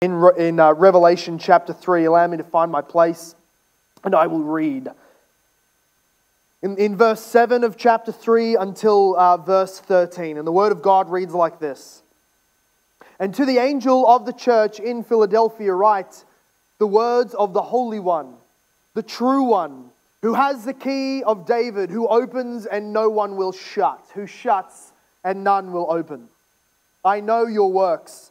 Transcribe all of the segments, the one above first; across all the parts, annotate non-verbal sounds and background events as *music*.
in, in uh, Revelation chapter 3. Allow me to find my place and I will read. In, in verse 7 of chapter 3 until uh, verse 13. And the word of God reads like this And to the angel of the church in Philadelphia, write the words of the Holy One, the true one, who has the key of David, who opens and no one will shut, who shuts and none will open. I know your works.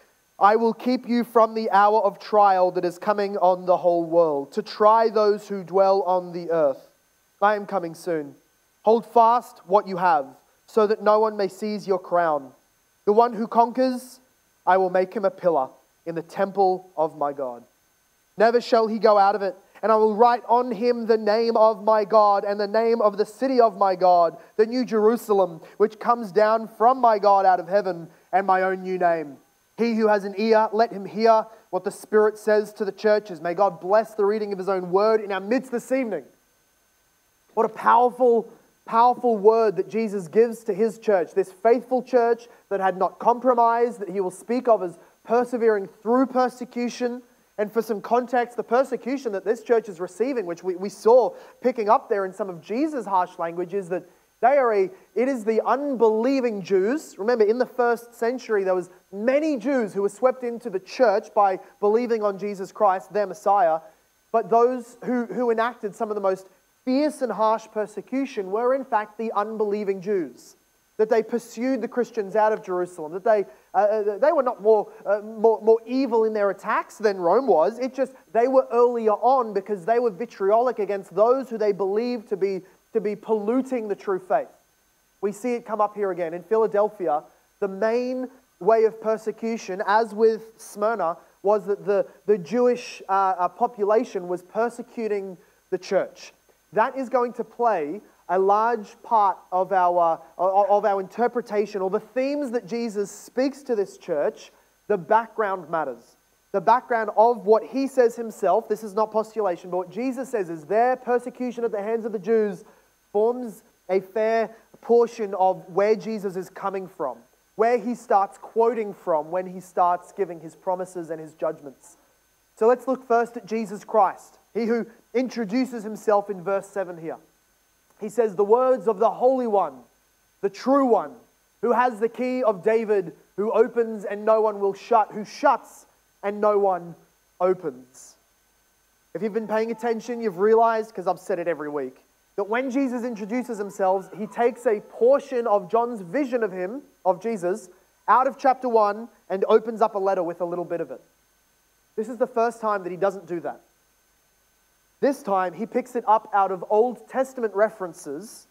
I will keep you from the hour of trial that is coming on the whole world, to try those who dwell on the earth. I am coming soon. Hold fast what you have, so that no one may seize your crown. The one who conquers, I will make him a pillar in the temple of my God. Never shall he go out of it. And I will write on him the name of my God and the name of the city of my God, the new Jerusalem, which comes down from my God out of heaven, and my own new name he who has an ear, let him hear what the Spirit says to the churches. May God bless the reading of his own word in our midst this evening. What a powerful, powerful word that Jesus gives to his church, this faithful church that had not compromised, that he will speak of as persevering through persecution. And for some context, the persecution that this church is receiving, which we, we saw picking up there in some of Jesus' harsh language, is that they are a, it is the unbelieving Jews. Remember, in the first century, there was many Jews who were swept into the church by believing on Jesus Christ, their Messiah. But those who, who enacted some of the most fierce and harsh persecution were, in fact, the unbelieving Jews. That they pursued the Christians out of Jerusalem, that they, uh, uh they were not more, uh, more, more evil in their attacks than Rome was. It just, they were earlier on because they were vitriolic against those who they believed to be to be polluting the true faith. We see it come up here again. In Philadelphia, the main way of persecution, as with Smyrna, was that the, the Jewish uh, uh, population was persecuting the church. That is going to play a large part of our, uh, of our interpretation or the themes that Jesus speaks to this church. The background matters. The background of what he says himself, this is not postulation, but what Jesus says is their persecution at the hands of the Jews forms a fair portion of where Jesus is coming from, where he starts quoting from when he starts giving his promises and his judgments. So let's look first at Jesus Christ, he who introduces himself in verse 7 here. He says, The words of the Holy One, the true one, who has the key of David, who opens and no one will shut, who shuts and no one opens. If you've been paying attention, you've realized, because I've said it every week, that when Jesus introduces himself, he takes a portion of John's vision of him, of Jesus, out of chapter 1 and opens up a letter with a little bit of it. This is the first time that he doesn't do that. This time, he picks it up out of Old Testament references,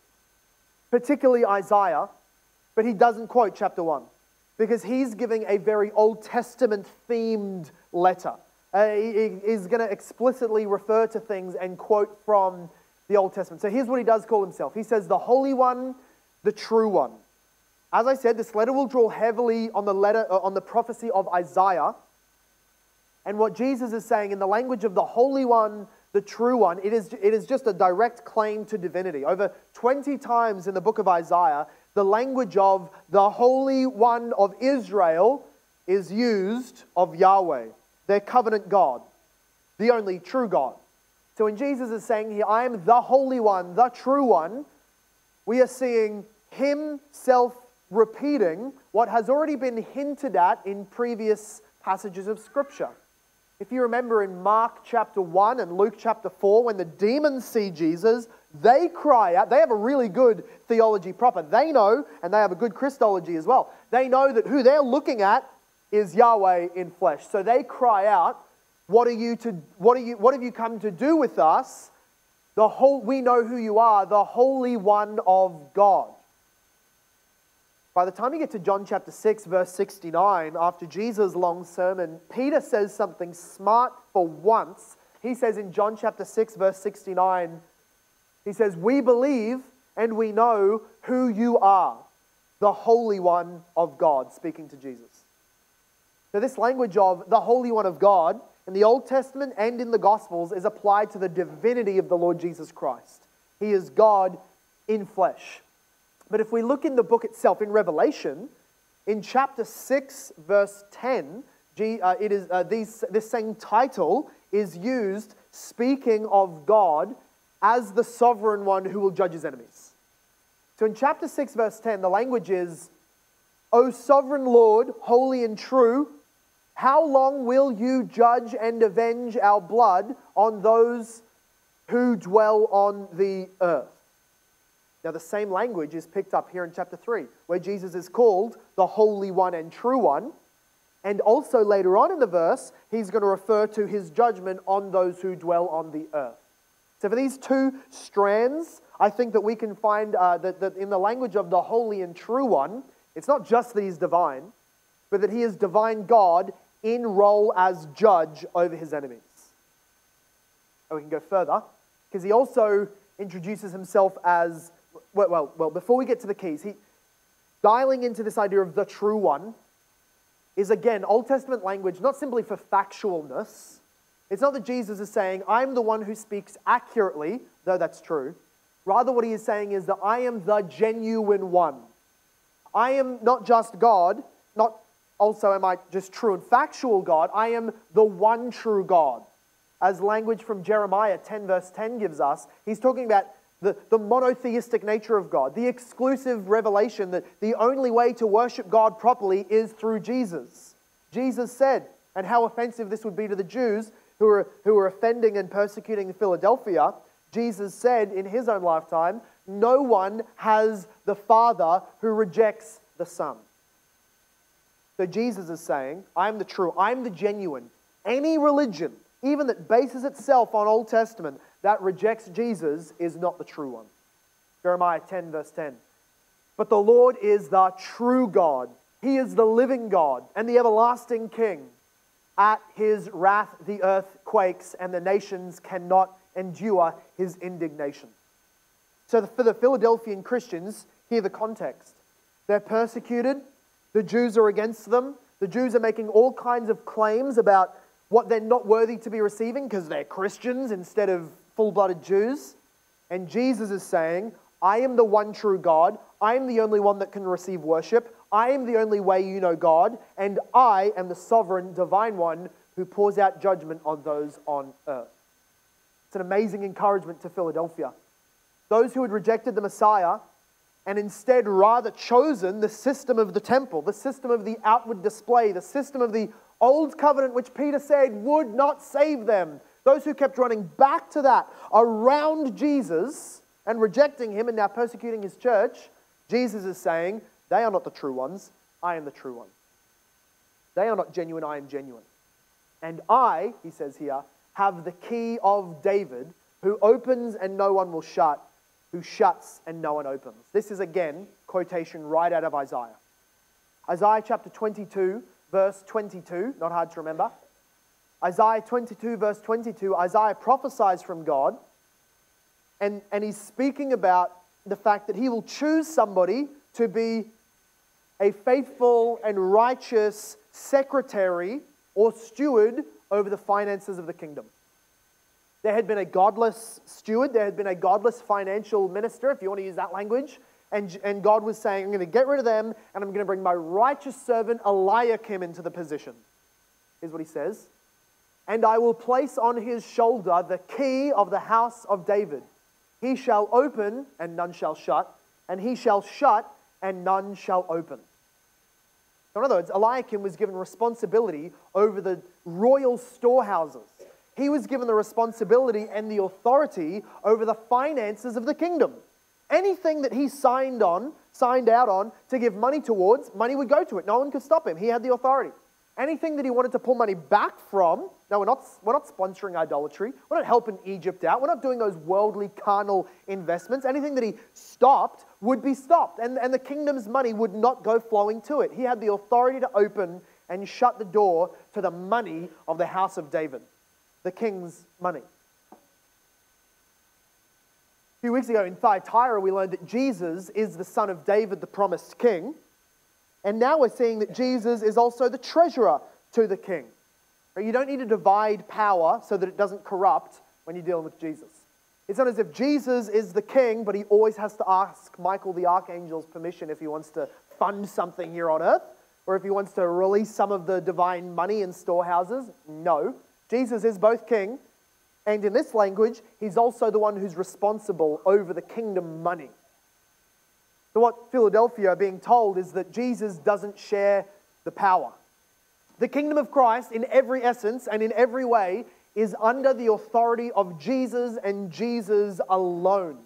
particularly Isaiah, but he doesn't quote chapter 1 because he's giving a very Old Testament themed letter. Uh, he, he's going to explicitly refer to things and quote from the Old Testament. So here's what he does call himself He says, the Holy One, the True One. As I said, this letter will draw heavily on the, letter, uh, on the prophecy of Isaiah. And what Jesus is saying in the language of the Holy One, the True One, it is, it is just a direct claim to divinity. Over 20 times in the book of Isaiah, the language of the Holy One of Israel is used of Yahweh, their covenant God, the only true God. So when Jesus is saying here, I am the Holy One, the true one, we are seeing himself repeating what has already been hinted at in previous passages of Scripture. If you remember in Mark chapter 1 and Luke chapter 4, when the demons see Jesus, they cry out. They have a really good theology proper. They know, and they have a good Christology as well. They know that who they're looking at is Yahweh in flesh. So they cry out, what, are you to, what, are you, what have you come to do with us? The whole, we know who you are, the Holy One of God. By the time you get to John chapter 6, verse 69, after Jesus' long sermon, Peter says something smart for once. He says in John chapter 6, verse 69, he says, We believe and we know who you are, the Holy One of God, speaking to Jesus. So, this language of the Holy One of God in the Old Testament and in the Gospels is applied to the divinity of the Lord Jesus Christ. He is God in flesh. But if we look in the book itself, in Revelation, in chapter 6, verse 10, uh, it is, uh, these, this same title is used speaking of God as the sovereign one who will judge his enemies. So in chapter 6, verse 10, the language is, O sovereign Lord, holy and true, how long will you judge and avenge our blood on those who dwell on the earth? Now, the same language is picked up here in chapter 3, where Jesus is called the Holy One and True One. And also later on in the verse, he's going to refer to his judgment on those who dwell on the earth. So, for these two strands, I think that we can find uh, that, that in the language of the Holy and True One, it's not just that he's divine, but that he is divine God in role as judge over his enemies. And we can go further, because he also introduces himself as well, well, well, before we get to the keys, he, dialing into this idea of the true one is again Old Testament language, not simply for factualness. It's not that Jesus is saying, I'm the one who speaks accurately, though that's true. Rather, what he is saying is that I am the genuine one. I am not just God, not also am I just true and factual God, I am the one true God. As language from Jeremiah 10, verse 10 gives us, he's talking about the, the monotheistic nature of God, the exclusive revelation that the only way to worship God properly is through Jesus. Jesus said, and how offensive this would be to the Jews who were, who were offending and persecuting Philadelphia, Jesus said in his own lifetime, No one has the Father who rejects the Son. So Jesus is saying, I'm the true, I'm the genuine. Any religion, even that bases itself on Old Testament, that rejects Jesus is not the true one. Jeremiah 10, verse 10. But the Lord is the true God. He is the living God and the everlasting King. At his wrath, the earth quakes, and the nations cannot endure his indignation. So, for the Philadelphian Christians, hear the context. They're persecuted, the Jews are against them, the Jews are making all kinds of claims about what they're not worthy to be receiving because they're Christians instead of full blooded Jews. And Jesus is saying, I am the one true God. I am the only one that can receive worship. I am the only way you know God. And I am the sovereign, divine one who pours out judgment on those on earth. It's an amazing encouragement to Philadelphia. Those who had rejected the Messiah and instead rather chosen the system of the temple, the system of the outward display, the system of the old covenant, which Peter said would not save them, those who kept running back to that around Jesus and rejecting him and now persecuting his church, Jesus is saying, They are not the true ones. I am the true one. They are not genuine. I am genuine. And I, he says here, have the key of David, who opens and no one will shut, who shuts and no one opens. This is again quotation right out of Isaiah. Isaiah chapter 22, verse 22, not hard to remember. Isaiah 22, verse 22, Isaiah prophesies from God, and, and he's speaking about the fact that he will choose somebody to be a faithful and righteous secretary or steward over the finances of the kingdom. There had been a godless steward, there had been a godless financial minister, if you want to use that language. And, and God was saying, I'm going to get rid of them and I'm going to bring my righteous servant Eliakim into the position. Here's what he says and I will place on his shoulder the key of the house of David. He shall open, and none shall shut, and he shall shut, and none shall open. In other words, Eliakim was given responsibility over the royal storehouses. He was given the responsibility and the authority over the finances of the kingdom. Anything that he signed on, signed out on to give money towards, money would go to it. No one could stop him. He had the authority. anything that he wanted to pull money back from. No, we're not, we're not sponsoring idolatry. We're not helping Egypt out. We're not doing those worldly, carnal investments. Anything that he stopped would be stopped, and, and the kingdom's money would not go flowing to it. He had the authority to open and shut the door to the money of the house of David, the king's money. A few weeks ago in Thyatira, we learned that Jesus is the son of David, the promised king. And now we're seeing that Jesus is also the treasurer to the king. You don't need to divide power so that it doesn't corrupt when you're dealing with Jesus. It's not as if Jesus is the king, but he always has to ask Michael the archangel's permission if he wants to fund something here on earth or if he wants to release some of the divine money in storehouses. No. Jesus is both king, and in this language, he's also the one who's responsible over the kingdom money. So, what Philadelphia are being told is that Jesus doesn't share the power. The kingdom of Christ, in every essence and in every way, is under the authority of Jesus and Jesus alone.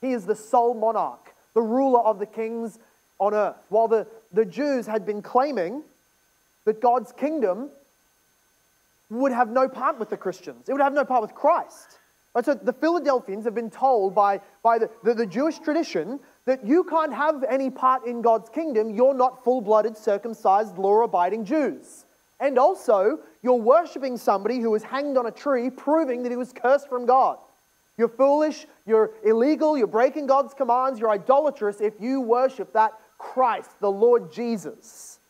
He is the sole monarch, the ruler of the kings on earth. While the, the Jews had been claiming that God's kingdom would have no part with the Christians, it would have no part with Christ. Right, so the Philadelphians have been told by, by the, the, the Jewish tradition that you can't have any part in God's kingdom. You're not full blooded, circumcised, law abiding Jews. And also, you're worshiping somebody who was hanged on a tree, proving that he was cursed from God. You're foolish, you're illegal, you're breaking God's commands, you're idolatrous if you worship that Christ, the Lord Jesus.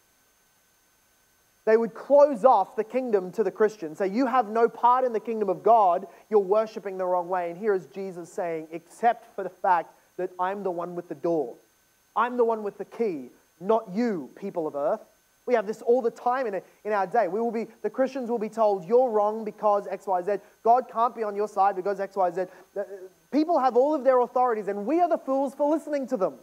They would close off the kingdom to the Christians, say, You have no part in the kingdom of God, you're worshiping the wrong way. And here is Jesus saying, Except for the fact that I'm the one with the door. I'm the one with the key, not you, people of earth. We have this all the time in, in our day. We will be, the Christians will be told, you're wrong because X, Y, Z. God can't be on your side because X, Y, Z. People have all of their authorities, and we are the fools for listening to them.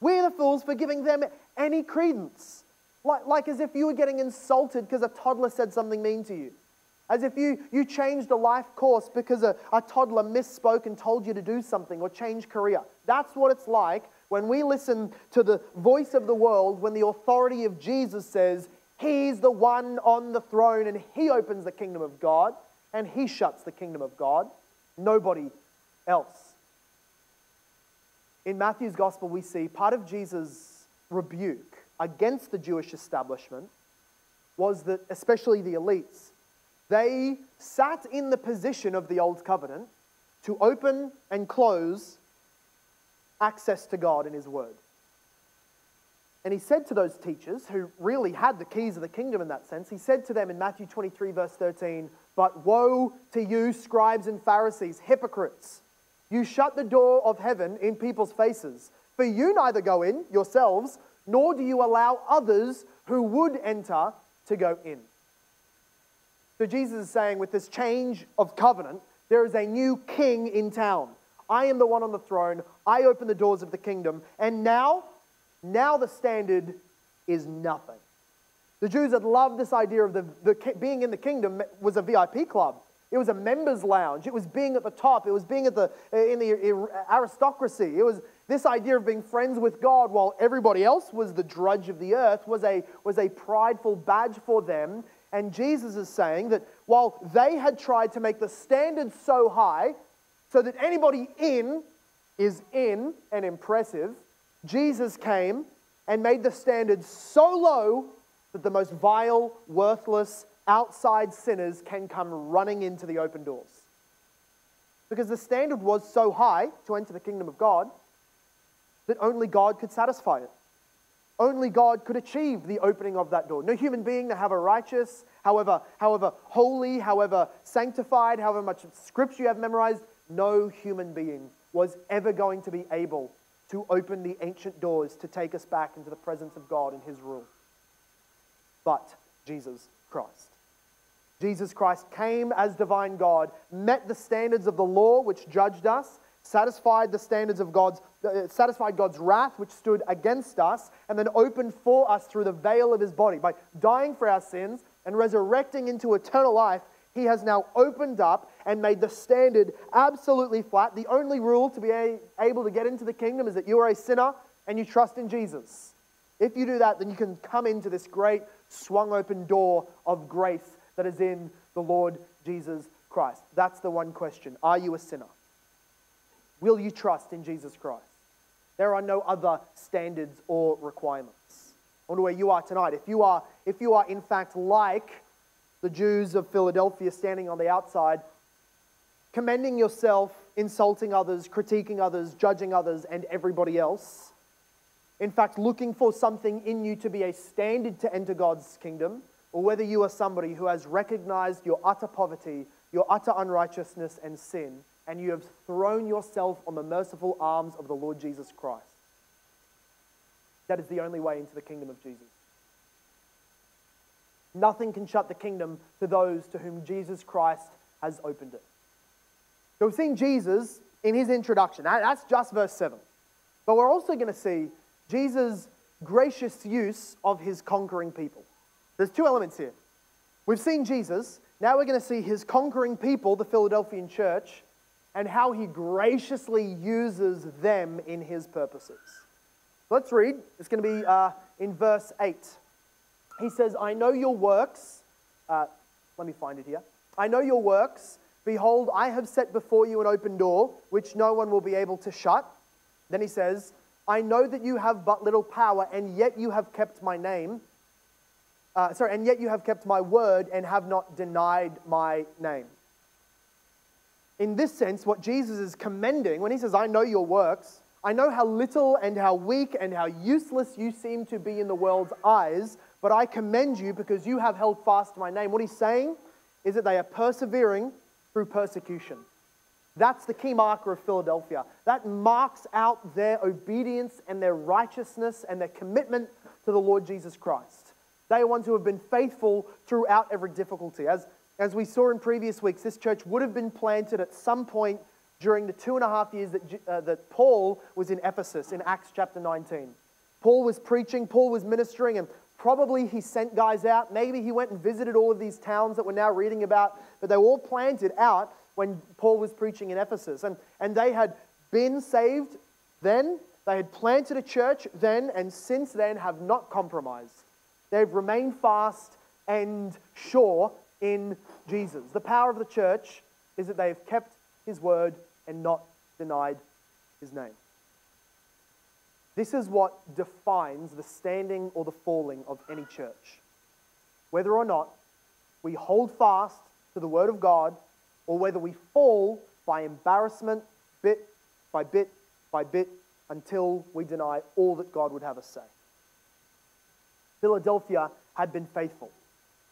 We're the fools for giving them any credence. Like, like as if you were getting insulted because a toddler said something mean to you. As if you, you changed a life course because a, a toddler misspoke and told you to do something or change career. That's what it's like when we listen to the voice of the world, when the authority of Jesus says, He's the one on the throne and He opens the kingdom of God and He shuts the kingdom of God. Nobody else. In Matthew's gospel, we see part of Jesus' rebuke against the Jewish establishment was that, especially the elites, they sat in the position of the Old Covenant to open and close access to God in His Word. And he said to those teachers, who really had the keys of the kingdom in that sense, he said to them in Matthew 23, verse 13, But woe to you, scribes and Pharisees, hypocrites! You shut the door of heaven in people's faces, for you neither go in yourselves, nor do you allow others who would enter to go in. So Jesus is saying, with this change of covenant, there is a new king in town. I am the one on the throne. I open the doors of the kingdom. And now, now the standard is nothing. The Jews had loved this idea of the, the being in the kingdom was a VIP club. It was a members lounge. It was being at the top. It was being at the, in the aristocracy. It was this idea of being friends with God while everybody else was the drudge of the earth was a, was a prideful badge for them and Jesus is saying that while they had tried to make the standard so high so that anybody in is in and impressive, Jesus came and made the standard so low that the most vile, worthless, outside sinners can come running into the open doors. Because the standard was so high to enter the kingdom of God that only God could satisfy it. Only God could achieve the opening of that door. No human being, however righteous, however, however holy, however sanctified, however much scripture you have memorized, no human being was ever going to be able to open the ancient doors to take us back into the presence of God and His rule. But Jesus Christ. Jesus Christ came as divine God, met the standards of the law which judged us, satisfied the standards of God's, uh, satisfied God's wrath which stood against us, and then opened for us through the veil of his body. By dying for our sins and resurrecting into eternal life, he has now opened up and made the standard absolutely flat. The only rule to be a- able to get into the kingdom is that you are a sinner and you trust in Jesus. If you do that, then you can come into this great swung open door of grace that is in the Lord Jesus Christ. That's the one question. Are you a sinner? Will you trust in Jesus Christ? There are no other standards or requirements. I wonder where you are tonight. If you are, if you are in fact like the Jews of Philadelphia standing on the outside, commending yourself, insulting others, critiquing others, judging others, and everybody else. In fact, looking for something in you to be a standard to enter God's kingdom, or whether you are somebody who has recognized your utter poverty, your utter unrighteousness and sin, and you have thrown yourself on the merciful arms of the Lord Jesus Christ. That is the only way into the kingdom of Jesus. Nothing can shut the kingdom to those to whom Jesus Christ has opened it. So we've seen Jesus in his introduction. That's just verse 7. But we're also going to see Jesus' gracious use of his conquering people. There's two elements here. We've seen Jesus. Now we're going to see his conquering people, the Philadelphian church, and how he graciously uses them in his purposes. Let's read. It's going to be uh, in verse 8. He says, I know your works. Uh, let me find it here. I know your works. Behold, I have set before you an open door, which no one will be able to shut. Then he says, I know that you have but little power, and yet you have kept my name. Uh, sorry, and yet you have kept my word and have not denied my name. In this sense, what Jesus is commending when he says, I know your works, I know how little and how weak and how useless you seem to be in the world's eyes, but I commend you because you have held fast my name. What he's saying is that they are persevering through persecution. That's the key marker of Philadelphia. That marks out their obedience and their righteousness and their commitment to the Lord Jesus Christ. They are ones who have been faithful throughout every difficulty. As, as we saw in previous weeks, this church would have been planted at some point during the two and a half years that, uh, that Paul was in Ephesus in Acts chapter 19. Paul was preaching, Paul was ministering, and probably he sent guys out. Maybe he went and visited all of these towns that we're now reading about, but they were all planted out when Paul was preaching in Ephesus. And, and they had been saved then, they had planted a church then, and since then have not compromised. They've remained fast and sure in Jesus. The power of the church is that they have kept his word and not denied his name. This is what defines the standing or the falling of any church. Whether or not we hold fast to the word of God or whether we fall by embarrassment bit by bit by bit until we deny all that God would have us say. Philadelphia had been faithful.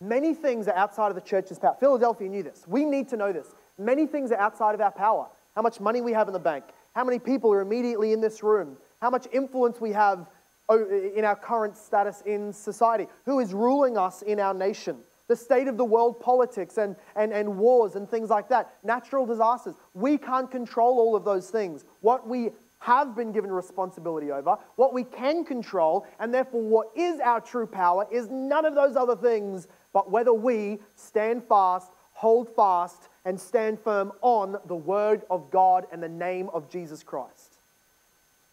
Many things are outside of the church's power. Philadelphia knew this. We need to know this. Many things are outside of our power. How much money we have in the bank, how many people are immediately in this room, how much influence we have in our current status in society, who is ruling us in our nation the state of the world politics and, and, and wars and things like that, natural disasters. We can't control all of those things. What we have been given responsibility over, what we can control, and therefore what is our true power is none of those other things, but whether we stand fast, hold fast, and stand firm on the word of God and the name of Jesus Christ.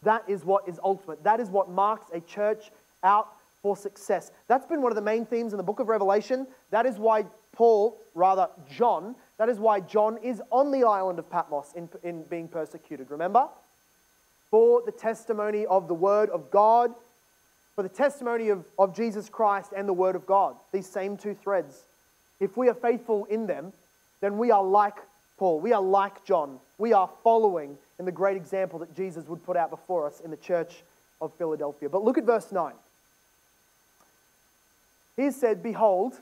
That is what is ultimate. That is what marks a church out for success. That's been one of the main themes in the book of Revelation. That is why Paul, rather John, that is why John is on the island of Patmos in, in being persecuted. Remember? For the testimony of the word of God, for the testimony of, of Jesus Christ and the word of God. These same two threads. If we are faithful in them, then we are like Paul. We are like John. We are following in the great example that Jesus would put out before us in the church of Philadelphia. But look at verse 9. He said, Behold,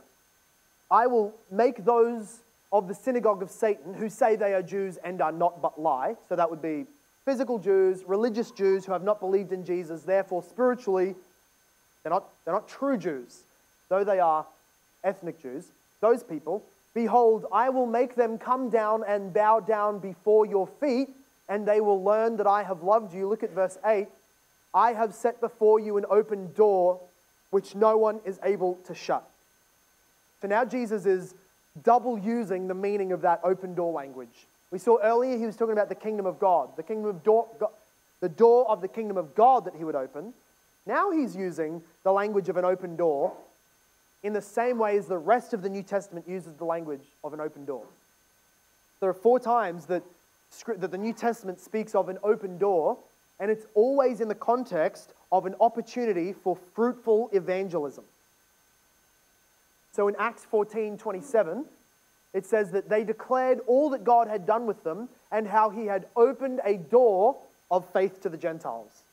I will make those of the synagogue of Satan who say they are Jews and are not but lie. So that would be physical Jews, religious Jews who have not believed in Jesus. Therefore, spiritually, they're not, they're not true Jews, though they are ethnic Jews. Those people, behold, I will make them come down and bow down before your feet, and they will learn that I have loved you. Look at verse 8. I have set before you an open door which no one is able to shut. So now Jesus is double using the meaning of that open door language. We saw earlier he was talking about the kingdom of God, the kingdom of door, the door of the kingdom of God that he would open. Now he's using the language of an open door in the same way as the rest of the New Testament uses the language of an open door. There are four times that, that the New Testament speaks of an open door, and it's always in the context of an opportunity for fruitful evangelism. So in Acts 14 27, it says that they declared all that God had done with them and how he had opened a door of faith to the Gentiles.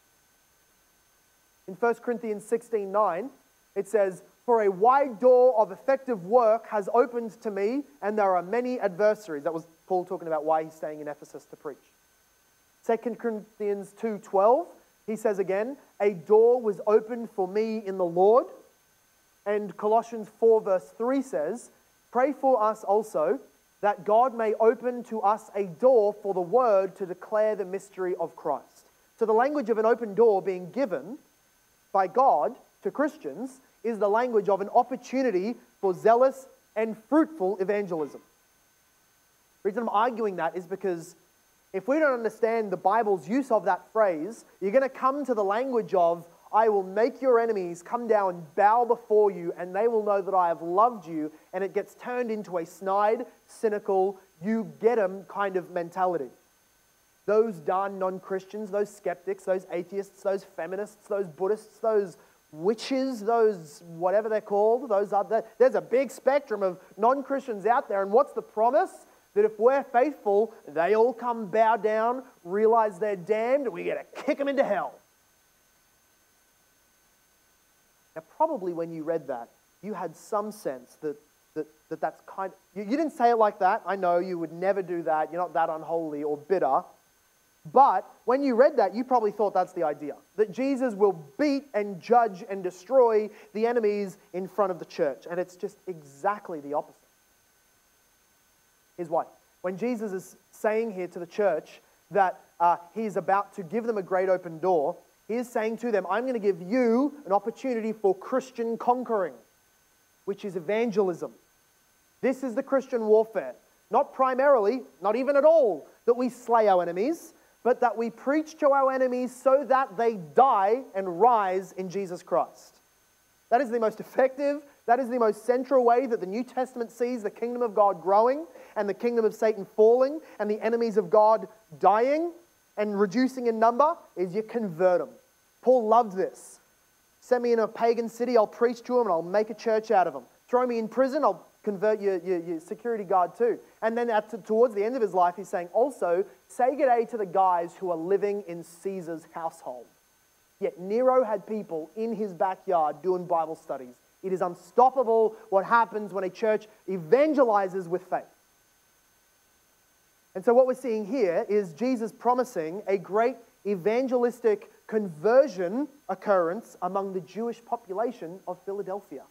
In 1 Corinthians 16 9, it says, For a wide door of effective work has opened to me, and there are many adversaries. That was Paul talking about why he's staying in Ephesus to preach. 2 Corinthians 2:12, he says again, a door was opened for me in the Lord. And Colossians 4 verse 3 says, pray for us also that God may open to us a door for the word to declare the mystery of Christ. So the language of an open door being given by God to Christians is the language of an opportunity for zealous and fruitful evangelism. The reason I'm arguing that is because if we don't understand the Bible's use of that phrase, you're going to come to the language of, I will make your enemies come down and bow before you, and they will know that I have loved you. And it gets turned into a snide, cynical, you get them kind of mentality. Those darn non Christians, those skeptics, those atheists, those feminists, those Buddhists, those witches, those whatever they're called, those other, there's a big spectrum of non Christians out there. And what's the promise? That if we're faithful, they all come bow down, realize they're damned, and we get to kick them into hell. Now, probably when you read that, you had some sense that, that, that that's kind of, you, you didn't say it like that. I know you would never do that. You're not that unholy or bitter. But when you read that, you probably thought that's the idea that Jesus will beat and judge and destroy the enemies in front of the church. And it's just exactly the opposite. Here's why. When Jesus is saying here to the church that uh, he's about to give them a great open door, he is saying to them, I'm going to give you an opportunity for Christian conquering, which is evangelism. This is the Christian warfare. Not primarily, not even at all, that we slay our enemies, but that we preach to our enemies so that they die and rise in Jesus Christ. That is the most effective, that is the most central way that the New Testament sees the kingdom of God growing and the kingdom of Satan falling and the enemies of God dying and reducing in number is you convert them. Paul loved this. Send me in a pagan city, I'll preach to them and I'll make a church out of them. Throw me in prison, I'll convert your, your, your security guard too. And then at, towards the end of his life, he's saying, also, say good day to the guys who are living in Caesar's household. Yet Nero had people in his backyard doing Bible studies. It is unstoppable what happens when a church evangelizes with faith. And so, what we're seeing here is Jesus promising a great evangelistic conversion occurrence among the Jewish population of Philadelphia.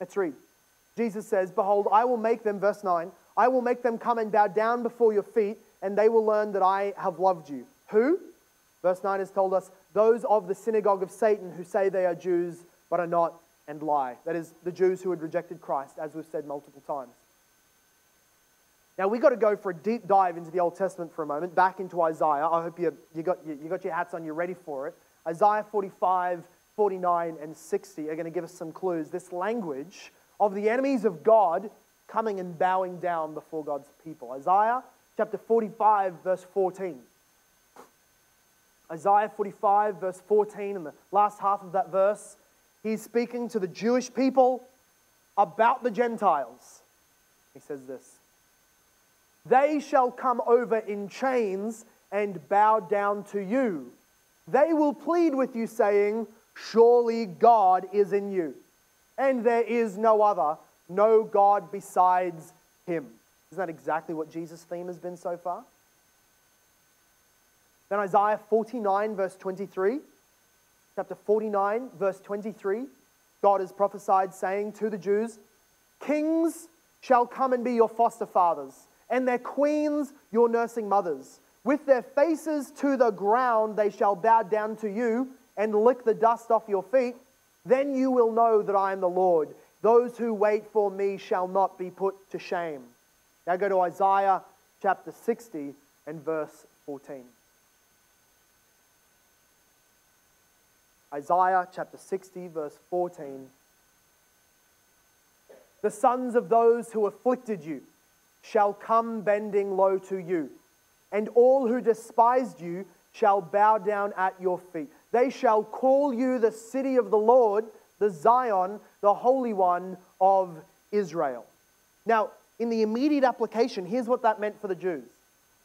Let's read. Jesus says, Behold, I will make them, verse 9, I will make them come and bow down before your feet, and they will learn that I have loved you. Who? Verse 9 has told us, those of the synagogue of Satan who say they are Jews but are not and lie. That is, the Jews who had rejected Christ, as we've said multiple times. Now, we've got to go for a deep dive into the Old Testament for a moment, back into Isaiah. I hope you, you, got, you, you got your hats on, you're ready for it. Isaiah 45, 49, and 60 are going to give us some clues. This language of the enemies of God coming and bowing down before God's people. Isaiah chapter 45, verse 14. Isaiah 45, verse 14, and the last half of that verse, he's speaking to the Jewish people about the Gentiles. He says this they shall come over in chains and bow down to you. They will plead with you, saying, Surely God is in you, and there is no other, no God besides him. Isn't that exactly what Jesus' theme has been so far? Then Isaiah 49, verse 23. Chapter 49, verse 23. God has prophesied, saying to the Jews, Kings shall come and be your foster fathers and their queens your nursing mothers. With their faces to the ground, they shall bow down to you and lick the dust off your feet. Then you will know that I am the Lord. Those who wait for me shall not be put to shame. Now go to Isaiah chapter 60 and verse 14. Isaiah chapter 60, verse 14. the sons of those who afflicted you shall come bending low to you, and all who despised you shall bow down at your feet. They shall call you the city of the Lord, the Zion, the Holy One of Israel. Now, in the immediate application, here's what that meant for the Jews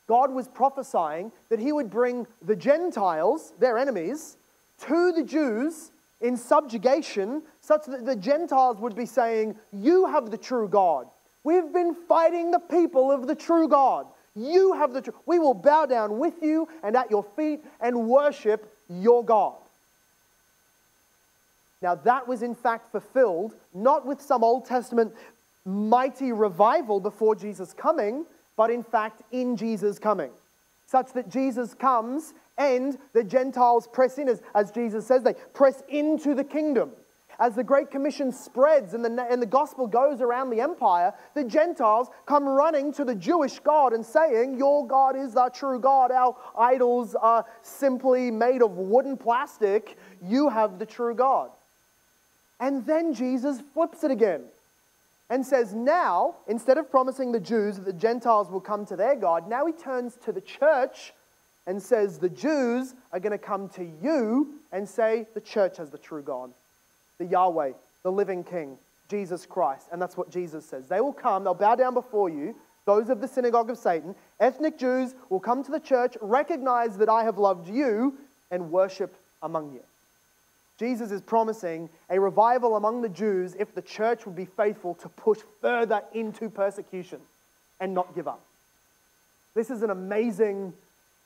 God was prophesying that he would bring the Gentiles, their enemies, to the Jews in subjugation, such that the Gentiles would be saying, You have the true God. We've been fighting the people of the true God. You have the truth. We will bow down with you and at your feet and worship your God. Now, that was in fact fulfilled, not with some Old Testament mighty revival before Jesus' coming, but in fact in Jesus' coming. Such that Jesus comes and the Gentiles press in, as, as Jesus says, they press into the kingdom. As the Great Commission spreads and the, and the gospel goes around the empire, the Gentiles come running to the Jewish God and saying, Your God is the true God. Our idols are simply made of wood and plastic. You have the true God. And then Jesus flips it again and says, Now, instead of promising the Jews that the Gentiles will come to their God, now he turns to the church and says, The Jews are going to come to you and say, The church has the true God, the Yahweh, the living King, Jesus Christ. And that's what Jesus says. They will come, they'll bow down before you, those of the synagogue of Satan. Ethnic Jews will come to the church, recognize that I have loved you, and worship among you. Jesus is promising a revival among the Jews if the church would be faithful to push further into persecution and not give up. This is an amazing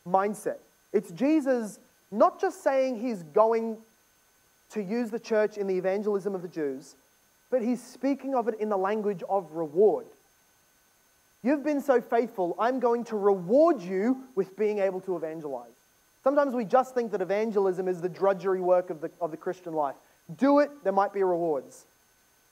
mindset. It's Jesus not just saying he's going to use the church in the evangelism of the Jews, but he's speaking of it in the language of reward. You've been so faithful, I'm going to reward you with being able to evangelize. Sometimes we just think that evangelism is the drudgery work of the, of the Christian life. Do it, there might be rewards.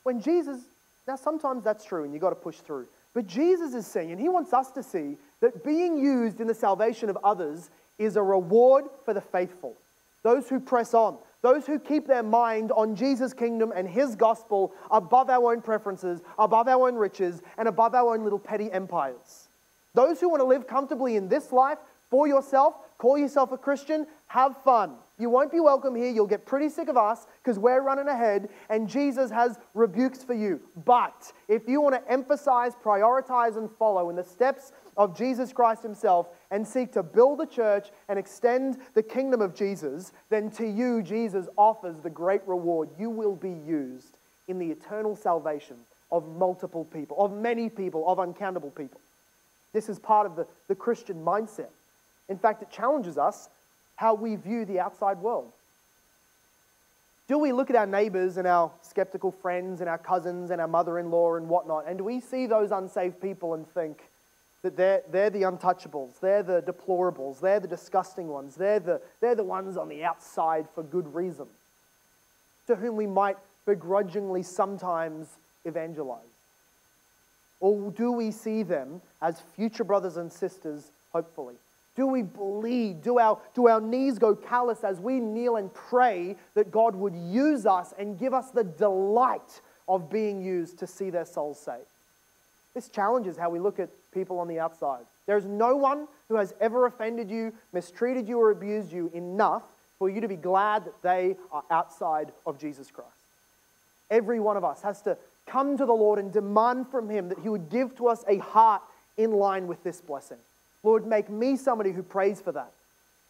When Jesus, now sometimes that's true and you've got to push through. But Jesus is saying, and he wants us to see, that being used in the salvation of others is a reward for the faithful. Those who press on, those who keep their mind on Jesus' kingdom and his gospel above our own preferences, above our own riches, and above our own little petty empires. Those who want to live comfortably in this life for yourself, call yourself a Christian, have fun. You won't be welcome here. You'll get pretty sick of us because we're running ahead, and Jesus has rebukes for you. But if you want to emphasize, prioritize, and follow in the steps of Jesus Christ Himself and seek to build a church and extend the kingdom of Jesus, then to you, Jesus offers the great reward. You will be used in the eternal salvation of multiple people, of many people, of uncountable people. This is part of the, the Christian mindset. In fact, it challenges us how we view the outside world. Do we look at our neighbors and our skeptical friends and our cousins and our mother in law and whatnot, and do we see those unsaved people and think that they're, they're the untouchables, they're the deplorables, they're the disgusting ones, they're the, they're the ones on the outside for good reason, to whom we might begrudgingly sometimes evangelize? Or do we see them as future brothers and sisters, hopefully? Do we bleed? Do our, do our knees go callous as we kneel and pray that God would use us and give us the delight of being used to see their souls saved? This challenges how we look at people on the outside. There's no one who has ever offended you, mistreated you, or abused you enough for you to be glad that they are outside of Jesus Christ. Every one of us has to come to the Lord and demand from Him that He would give to us a heart in line with this blessing. Lord, make me somebody who prays for that.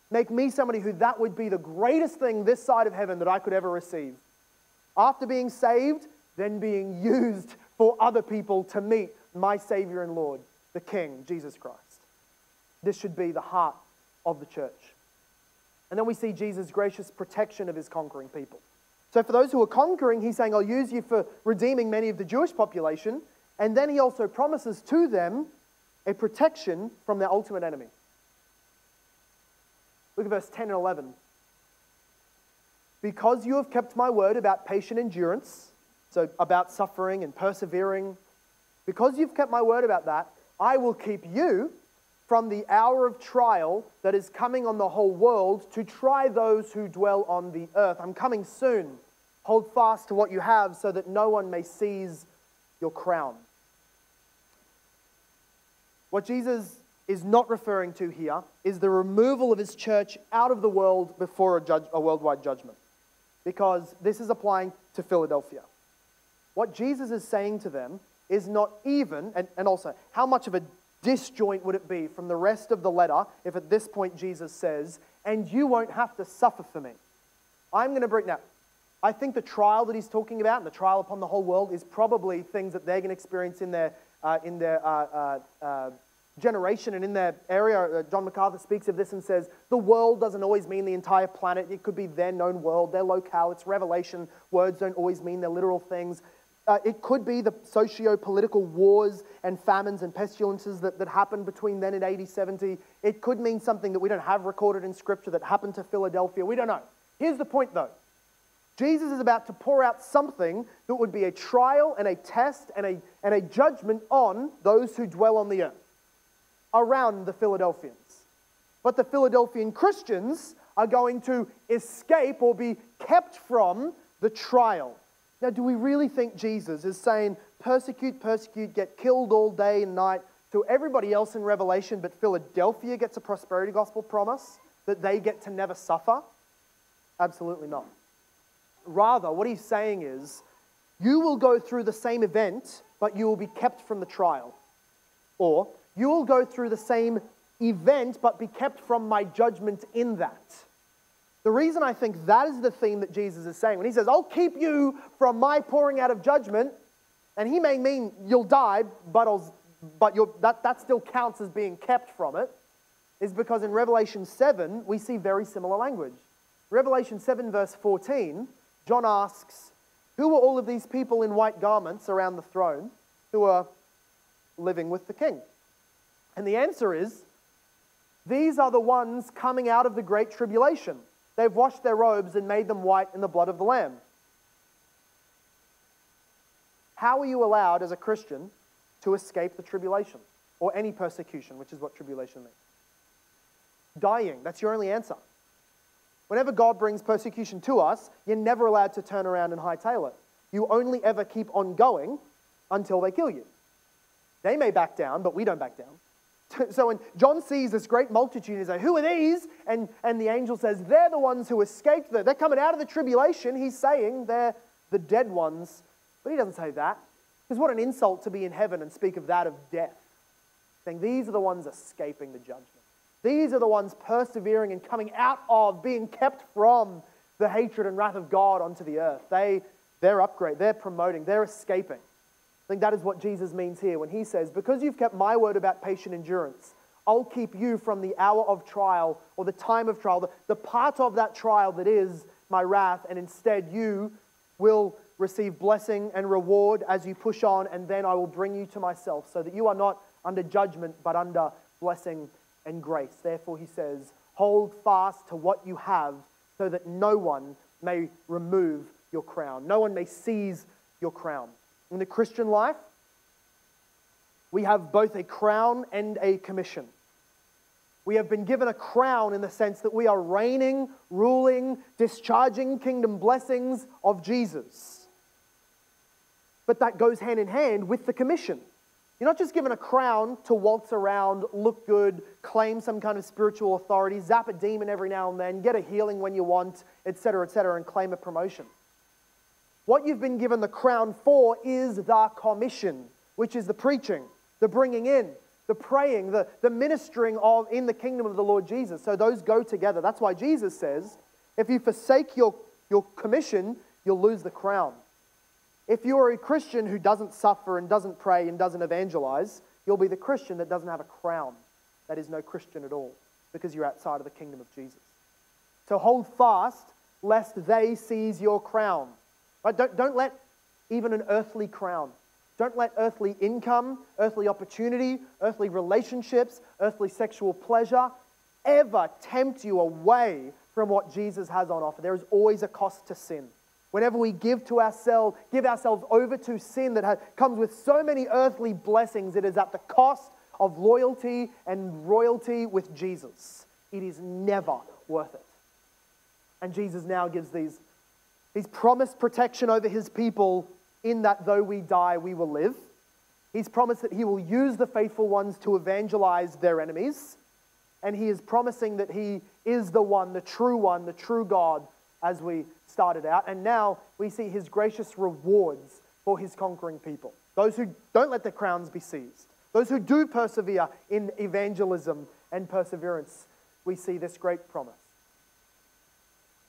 Make me somebody who that would be the greatest thing this side of heaven that I could ever receive. After being saved, then being used for other people to meet my Savior and Lord, the King, Jesus Christ. This should be the heart of the church. And then we see Jesus' gracious protection of his conquering people. So, for those who are conquering, he's saying, I'll use you for redeeming many of the Jewish population. And then he also promises to them a protection from their ultimate enemy. Look at verse 10 and 11. Because you have kept my word about patient endurance, so about suffering and persevering, because you've kept my word about that, I will keep you from the hour of trial that is coming on the whole world to try those who dwell on the earth. I'm coming soon. Hold fast to what you have so that no one may seize your crown. What Jesus is not referring to here is the removal of his church out of the world before a, judge, a worldwide judgment, because this is applying to Philadelphia. What Jesus is saying to them is not even, and, and also, how much of a disjoint would it be from the rest of the letter if at this point Jesus says, and you won't have to suffer for me? I'm going to bring, now, I think the trial that he's talking about and the trial upon the whole world is probably things that they're going to experience in their, uh, in their uh, uh, uh generation and in their area. Uh, John MacArthur speaks of this and says, the world doesn't always mean the entire planet. It could be their known world, their locale. It's revelation. Words don't always mean their literal things. Uh, it could be the socio political wars and famines and pestilences that, that happened between then and 80, 70. It could mean something that we don't have recorded in Scripture that happened to Philadelphia. We don't know. Here's the point, though Jesus is about to pour out something that would be a trial and a test and a, and a judgment on those who dwell on the earth around the Philadelphians. But the Philadelphian Christians are going to escape or be kept from the trial now, do we really think Jesus is saying, persecute, persecute, get killed all day and night to everybody else in Revelation, but Philadelphia gets a prosperity gospel promise that they get to never suffer? Absolutely not. Rather, what he's saying is, you will go through the same event, but you will be kept from the trial. Or, you will go through the same event, but be kept from my judgment in that. The reason I think that is the theme that Jesus is saying, when he says, I'll keep you from my pouring out of judgment, and he may mean you'll die, but, I'll, but that, that still counts as being kept from it, is because in Revelation 7, we see very similar language. Revelation 7, verse 14, John asks, Who are all of these people in white garments around the throne who are living with the king? And the answer is, These are the ones coming out of the great tribulation They've washed their robes and made them white in the blood of the Lamb. How are you allowed as a Christian to escape the tribulation or any persecution, which is what tribulation means? Dying. That's your only answer. Whenever God brings persecution to us, you're never allowed to turn around and hightail it. You only ever keep on going until they kill you. They may back down, but we don't back down. *laughs* So when John sees this great multitude, he's like, Who are these? And, and the angel says, They're the ones who escaped. The, they're coming out of the tribulation. He's saying they're the dead ones. But he doesn't say that. Because what an insult to be in heaven and speak of that of death. Saying these are the ones escaping the judgment. These are the ones persevering and coming out of, being kept from the hatred and wrath of God onto the earth. They, they're upgrade, they're promoting, they're escaping. I think that is what Jesus means here when he says, Because you've kept my word about patient endurance, I'll keep you from the hour of trial or the time of trial, the, the part of that trial that is my wrath, and instead you will receive blessing and reward as you push on, and then I will bring you to myself, so that you are not under judgment, but under blessing and grace. Therefore, he says, Hold fast to what you have, so that no one may remove your crown, no one may seize your crown. In the Christian life, we have both a crown and a commission. We have been given a crown in the sense that we are reigning, ruling, discharging kingdom blessings of Jesus. But that goes hand in hand with the commission. You're not just given a crown to waltz around, look good, claim some kind of spiritual authority, zap a demon every now and then, get a healing when you want, etc., etc., and claim a promotion. What you've been given the crown for is the commission, which is the preaching, the bringing in, the praying, the, the ministering of in the kingdom of the Lord Jesus. So those go together. That's why Jesus says, if you forsake your, your commission, you'll lose the crown. If you're a Christian who doesn't suffer and doesn't pray and doesn't evangelize, you'll be the Christian that doesn't have a crown. That is no Christian at all because you're outside of the kingdom of Jesus. So hold fast lest they seize your crown. Right? Don't, don't let even an earthly crown, don't let earthly income, earthly opportunity, earthly relationships, earthly sexual pleasure ever tempt you away from what Jesus has on offer. There is always a cost to sin. Whenever we give to ourselves, give ourselves over to sin that has, comes with so many earthly blessings, it is at the cost of loyalty and royalty with Jesus. It is never worth it. And Jesus now gives these He's promised protection over his people in that though we die, we will live. He's promised that he will use the faithful ones to evangelize their enemies. And he is promising that he is the one, the true one, the true God, as we started out. And now we see his gracious rewards for his conquering people. Those who don't let their crowns be seized, those who do persevere in evangelism and perseverance, we see this great promise.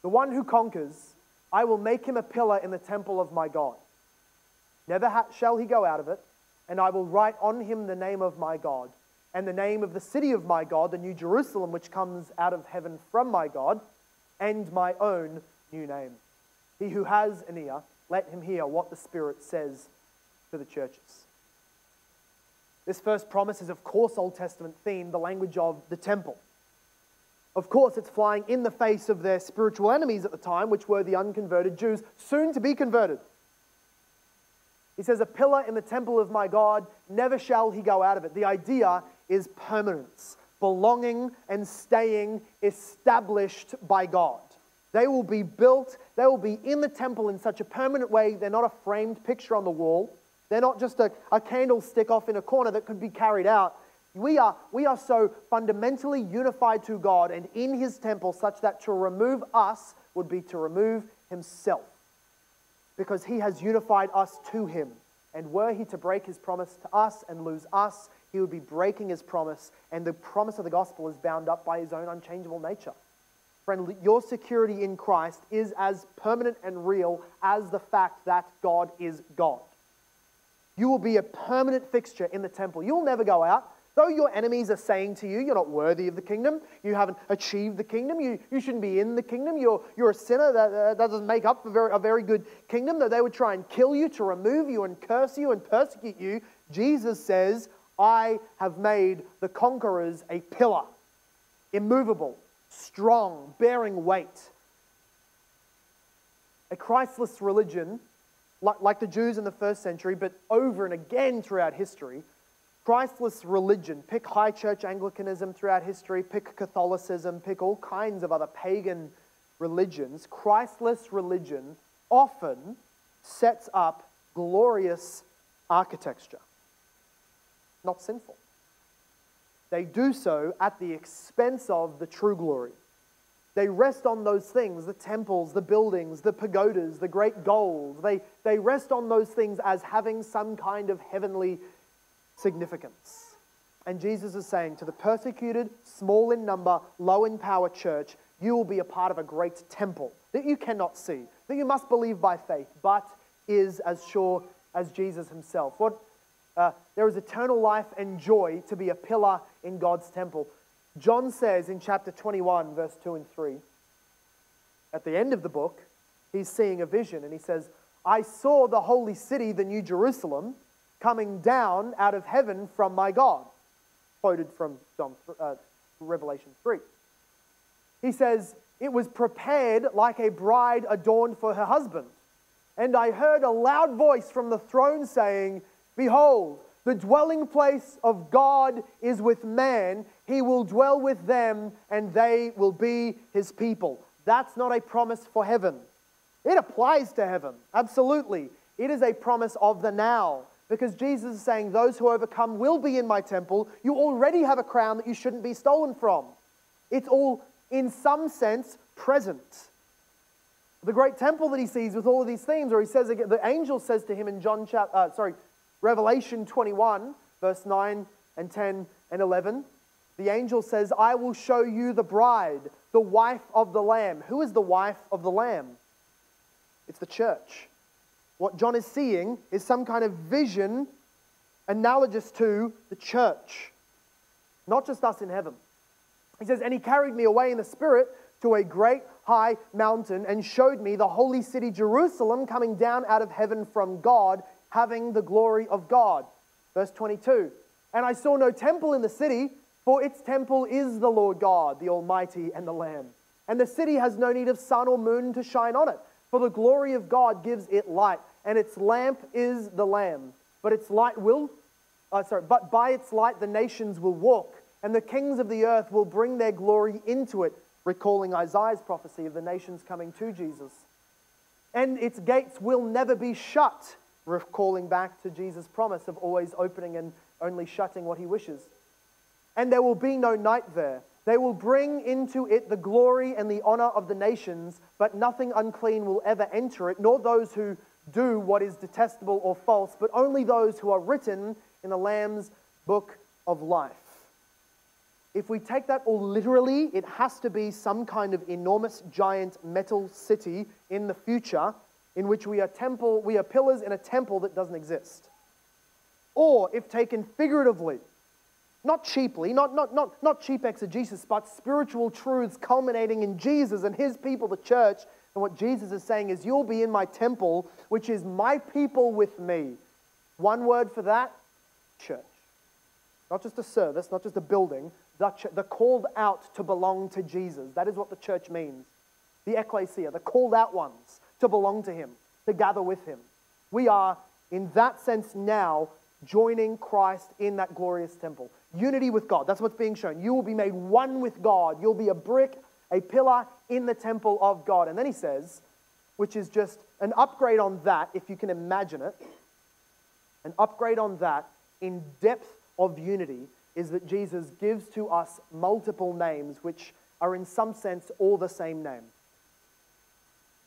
The one who conquers, I will make him a pillar in the temple of my God. Never ha- shall he go out of it, and I will write on him the name of my God, and the name of the city of my God, the new Jerusalem, which comes out of heaven from my God, and my own new name. He who has an ear, let him hear what the Spirit says to the churches. This first promise is, of course, Old Testament theme, the language of the temple. Of course, it's flying in the face of their spiritual enemies at the time, which were the unconverted Jews, soon to be converted. He says, A pillar in the temple of my God, never shall he go out of it. The idea is permanence, belonging and staying established by God. They will be built, they will be in the temple in such a permanent way, they're not a framed picture on the wall. They're not just a, a candlestick off in a corner that could be carried out. We are, we are so fundamentally unified to God and in His temple, such that to remove us would be to remove Himself. Because He has unified us to Him. And were He to break His promise to us and lose us, He would be breaking His promise. And the promise of the gospel is bound up by His own unchangeable nature. Friend, your security in Christ is as permanent and real as the fact that God is God. You will be a permanent fixture in the temple. You'll never go out. Though your enemies are saying to you, you're not worthy of the kingdom, you haven't achieved the kingdom, you, you shouldn't be in the kingdom, you're, you're a sinner, that, uh, that doesn't make up for very, a very good kingdom, that they would try and kill you, to remove you, and curse you, and persecute you, Jesus says, I have made the conquerors a pillar, immovable, strong, bearing weight. A Christless religion like, the Jews in the first century, but over and again throughout history. Christless religion, pick high church Anglicanism throughout history, pick Catholicism, pick all kinds of other pagan religions. Christless religion often sets up glorious architecture, not sinful. They do so at the expense of the true glory. They rest on those things the temples, the buildings, the pagodas, the great gold. They, they rest on those things as having some kind of heavenly significance. And Jesus is saying to the persecuted, small in number, low in power church, you will be a part of a great temple that you cannot see, that you must believe by faith, but is as sure as Jesus himself. What, uh, there is eternal life and joy to be a pillar in God's temple. John says in chapter 21, verse 2 and 3, at the end of the book, he's seeing a vision and he says, I saw the holy city, the New Jerusalem, coming down out of heaven from my God. Quoted from John, uh, Revelation 3. He says, It was prepared like a bride adorned for her husband. And I heard a loud voice from the throne saying, Behold, the dwelling place of God is with man. He will dwell with them, and they will be his people. That's not a promise for heaven. It applies to heaven, absolutely. It is a promise of the now. Because Jesus is saying, Those who overcome will be in my temple. You already have a crown that you shouldn't be stolen from. It's all, in some sense, present. The great temple that he sees with all of these things, or he says, the angel says to him in John chapter, uh, sorry, Revelation 21, verse 9 and 10 and 11, the angel says, I will show you the bride, the wife of the Lamb. Who is the wife of the Lamb? It's the church. What John is seeing is some kind of vision analogous to the church, not just us in heaven. He says, And he carried me away in the spirit to a great high mountain and showed me the holy city Jerusalem coming down out of heaven from God having the glory of God. Verse 22 And I saw no temple in the city, for its temple is the Lord God, the Almighty, and the Lamb. And the city has no need of sun or moon to shine on it, for the glory of God gives it light, and its lamp is the Lamb. But its light will, uh, sorry, but by its light the nations will walk, and the kings of the earth will bring their glory into it, recalling Isaiah's prophecy of the nations coming to Jesus. And its gates will never be shut recalling back to Jesus' promise of always opening and only shutting what he wishes. And there will be no night there. They will bring into it the glory and the honor of the nations, but nothing unclean will ever enter it, nor those who do what is detestable or false, but only those who are written in the Lamb's book of life. If we take that all literally, it has to be some kind of enormous giant metal city in the future in which we are temple, we are pillars in a temple that doesn't exist. Or if taken figuratively, not cheaply, not, not, not, not cheap exegesis, but spiritual truths culminating in Jesus and his people, the church. And what Jesus is saying is, You'll be in my temple, which is my people with me. One word for that church. Not just a service, not just a building, the, ch- the called out to belong to Jesus. That is what the church means. The ecclesia, the called out ones to belong to him, to gather with him. We are, in that sense, now joining Christ in that glorious temple. Unity with God. That's what's being shown. You will be made one with God. You'll be a brick, a pillar in the temple of God. And then he says, which is just an upgrade on that, if you can imagine it, an upgrade on that in depth of unity is that Jesus gives to us multiple names, which are in some sense all the same name.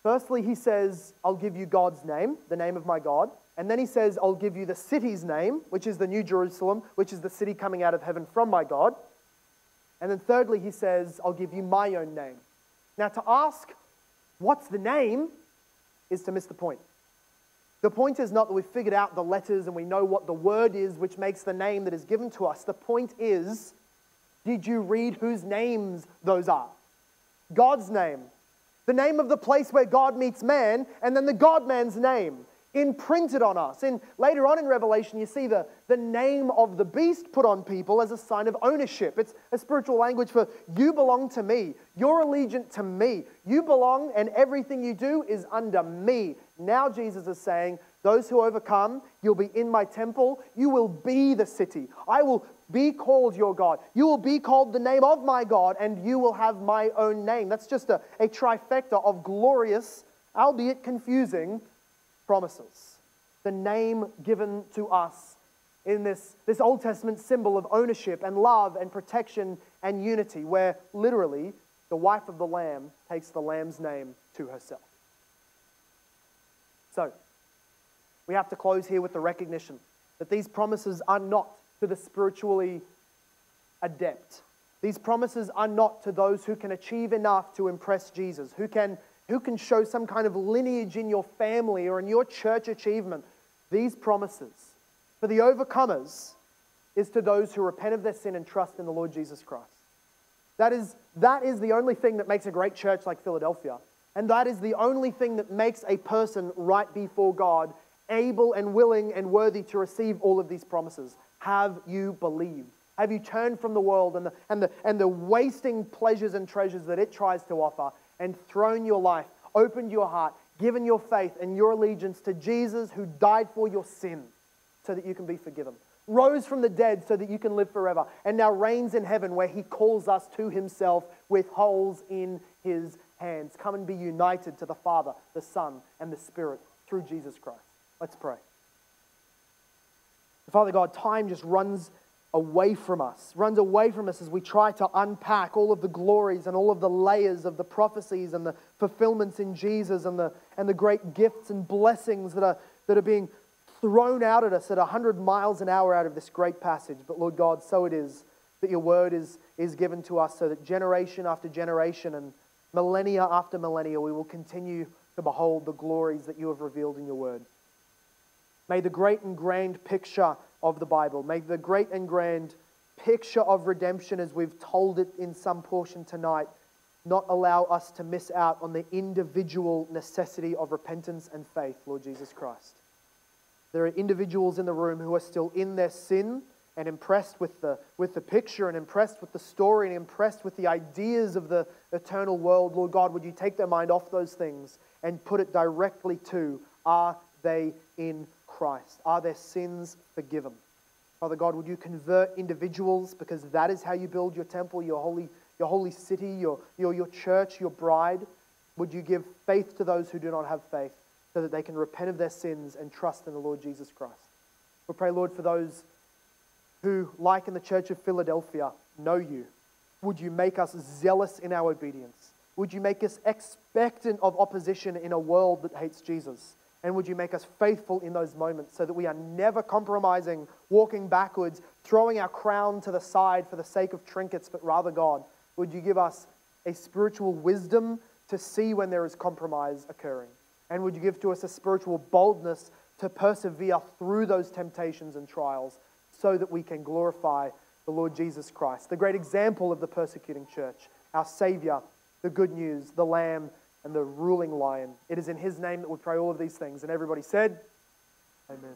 Firstly, he says, I'll give you God's name, the name of my God. And then he says, I'll give you the city's name, which is the New Jerusalem, which is the city coming out of heaven from my God. And then thirdly, he says, I'll give you my own name. Now, to ask, what's the name, is to miss the point. The point is not that we've figured out the letters and we know what the word is which makes the name that is given to us. The point is, did you read whose names those are? God's name, the name of the place where God meets man, and then the God man's name imprinted on us. And later on in Revelation, you see the, the name of the beast put on people as a sign of ownership. It's a spiritual language for you belong to me, you're allegiant to me, you belong, and everything you do is under me. Now, Jesus is saying, those who overcome, you'll be in my temple. You will be the city. I will be called your God. You will be called the name of my God, and you will have my own name. That's just a, a trifecta of glorious, albeit confusing, promises. The name given to us in this, this Old Testament symbol of ownership and love and protection and unity, where literally the wife of the Lamb takes the Lamb's name to herself. So, we have to close here with the recognition that these promises are not to the spiritually adept. These promises are not to those who can achieve enough to impress Jesus, who can, who can show some kind of lineage in your family or in your church achievement. These promises for the overcomers is to those who repent of their sin and trust in the Lord Jesus Christ. That is, that is the only thing that makes a great church like Philadelphia. And that is the only thing that makes a person right before God, able and willing and worthy to receive all of these promises. Have you believed? Have you turned from the world and the, and, the, and the wasting pleasures and treasures that it tries to offer and thrown your life, opened your heart, given your faith and your allegiance to Jesus who died for your sin so that you can be forgiven? Rose from the dead so that you can live forever, and now reigns in heaven where he calls us to himself with holes in his hands. Come and be united to the Father, the Son, and the Spirit through Jesus Christ. Let's pray. Father God, time just runs away from us, runs away from us as we try to unpack all of the glories and all of the layers of the prophecies and the fulfillments in Jesus and the, and the great gifts and blessings that are, that are being thrown out at us at 100 miles an hour out of this great passage. But Lord God, so it is that your word is, is given to us so that generation after generation and millennia after millennia, we will continue to behold the glories that you have revealed in your word. May the great and grand picture of the Bible, may the great and grand picture of redemption as we've told it in some portion tonight, not allow us to miss out on the individual necessity of repentance and faith, Lord Jesus Christ. There are individuals in the room who are still in their sin and impressed with the, with the picture and impressed with the story and impressed with the ideas of the eternal world, Lord God, would you take their mind off those things and put it directly to are they in Christ? Are their sins forgiven? Father God, would you convert individuals because that is how you build your temple, your holy, your holy city, your, your, your church, your bride? Would you give faith to those who do not have faith? so that they can repent of their sins and trust in the Lord Jesus Christ. We pray, Lord, for those who, like in the church of Philadelphia, know you. Would you make us zealous in our obedience? Would you make us expectant of opposition in a world that hates Jesus? And would you make us faithful in those moments so that we are never compromising, walking backwards, throwing our crown to the side for the sake of trinkets, but rather, God, would you give us a spiritual wisdom to see when there is compromise occurring? And would you give to us a spiritual boldness to persevere through those temptations and trials so that we can glorify the Lord Jesus Christ, the great example of the persecuting church, our Savior, the good news, the Lamb, and the ruling lion. It is in his name that we pray all of these things. And everybody said, Amen.